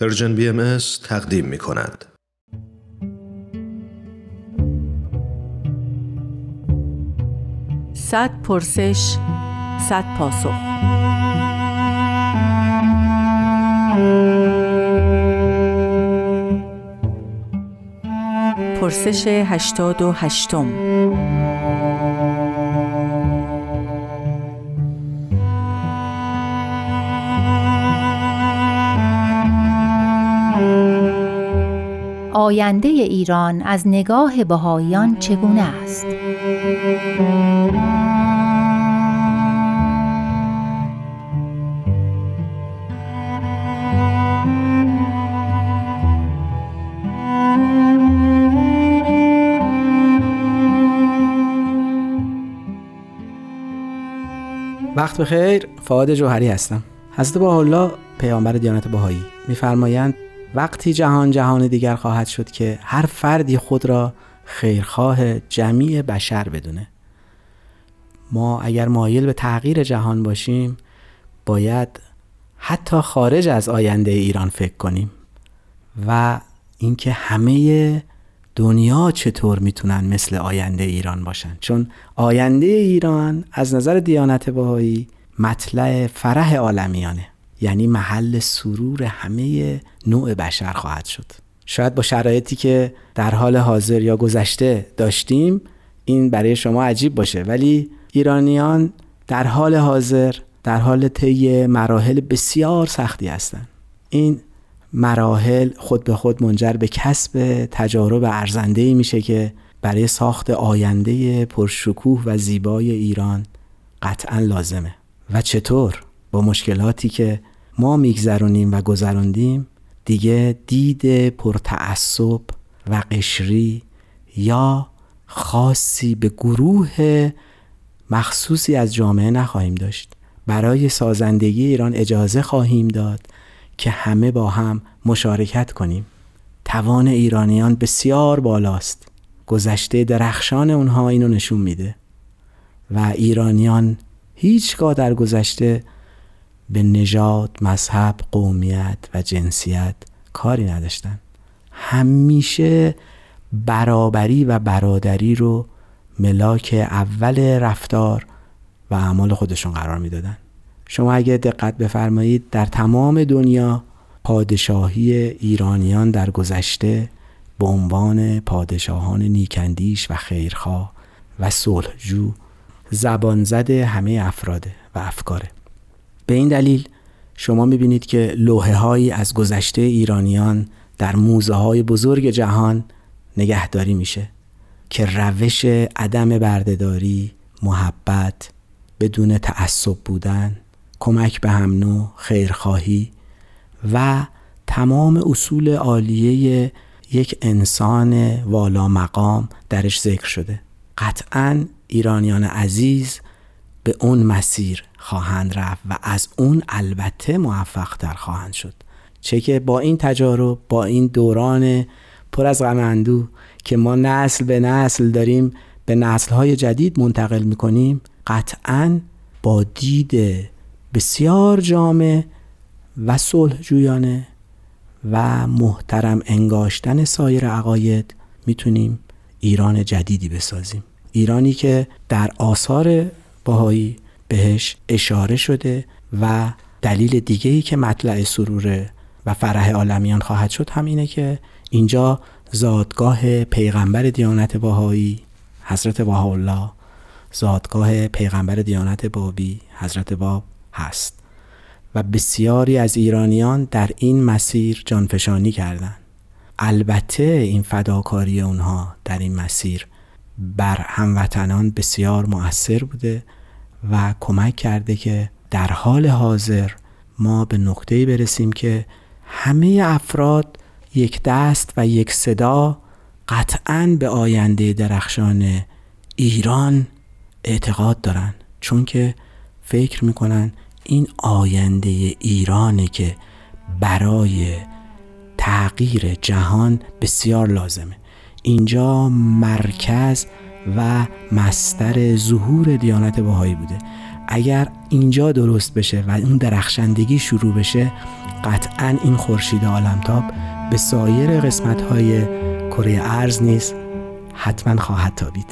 پرژن بی ام تقدیم می کند. صد پرسش صد پاسخ پرسش هشتاد و هشتم آینده ایران از نگاه بهاییان چگونه است؟ وقت بخیر. فعاد جوهری هستم. حضرت با الله پیامبر دیانت بهایی. میفرمایند وقتی جهان جهان دیگر خواهد شد که هر فردی خود را خیرخواه جمیع بشر بدونه. ما اگر مایل به تغییر جهان باشیم باید حتی خارج از آینده ایران فکر کنیم و اینکه همه دنیا چطور می‌تونن مثل آینده ایران باشن. چون آینده ایران از نظر دیانت بهایی مطلع فرح عالمیانه. یعنی محل سرور همه نوع بشر خواهد شد. شاید با شرایطی که در حال حاضر یا گذشته داشتیم این برای شما عجیب باشه. ولی ایرانیان در حال حاضر در حال طی مراحل بسیار سختی هستند. این مراحل خود به خود منجر به کسب تجارب ارزنده میشه که برای ساخت آینده پرشکوه و زیبای ایران قطعا لازمه. و چطور؟ با مشکلاتی که ما میگذرونیم و گذروندیم دیگه دید پرتعصب و قشری یا خاصی به گروه مخصوصی از جامعه نخواهیم داشت. برای سازندگی ایران اجازه خواهیم داد که همه با هم مشارکت کنیم. توان ایرانیان بسیار بالاست. گذشته درخشان اونها اینو نشون میده. و ایرانیان هیچگاه در گذشته به نژاد، مذهب، قومیت و جنسیت کاری نداشتن. همیشه برابری و برادری رو ملاک اول رفتار و اعمال خودشون قرار می‌دادن. شما اگه دقت بفرمایید در تمام دنیا پادشاهی ایرانیان در گذشته به عنوان پادشاهان نیکندیش و خیرخواه و صلحجو زبان زده همه افراده و افکاره. به این دلیل شما می‌بینید که لوحه هایی از گذشته ایرانیان در موزه های بزرگ جهان نگهداری میشه که روش عدم بردهداری، محبت، بدون تعصب بودن، کمک به هم نوع، خیرخواهی و تمام اصول عالیه یک انسان والا مقام درش ذکر شده. قطعا ایرانیان عزیز به اون مسیر خواهند رفت و از اون البته موفق تر خواهند شد. چه که با این تجارب با این دوران پر از غم که ما نسل به نسل داریم به نسل های جدید منتقل می‌کنیم قطعا با دید بسیار جامع و صلح جویانه و محترم انگاشتن سایر عقاید می‌تونیم ایران جدیدی بسازیم. ایرانی که در آثار باهایی بهش اشاره شده و دلیل دیگه ای که مطلع سروره و فرح عالمیان خواهد شد هم اینه که اینجا زادگاه پیغمبر دیانت باهایی حضرت الله زادگاه پیغمبر دیانت بابی حضرت باب هست و بسیاری از ایرانیان در این مسیر جانفشانی کردند. البته این فداکاری اونها در این مسیر بر هموطنان بسیار مؤثر بوده و کمک کرده که در حال حاضر ما به نقطه برسیم که همه افراد یک دست و یک صدا قطعا به آینده درخشان ایران اعتقاد دارن. چون که فکر می‌کنن این آینده ایرانه که برای تغییر جهان بسیار لازمه. اینجا مرکز و مستر ظهور دیانت بهایی بوده. اگر اینجا درست بشه و اون درخشندگی شروع بشه قطعا این خورشید عالمتاب به سایر قسمت های کره ارز نیز حتما خواهد تابید.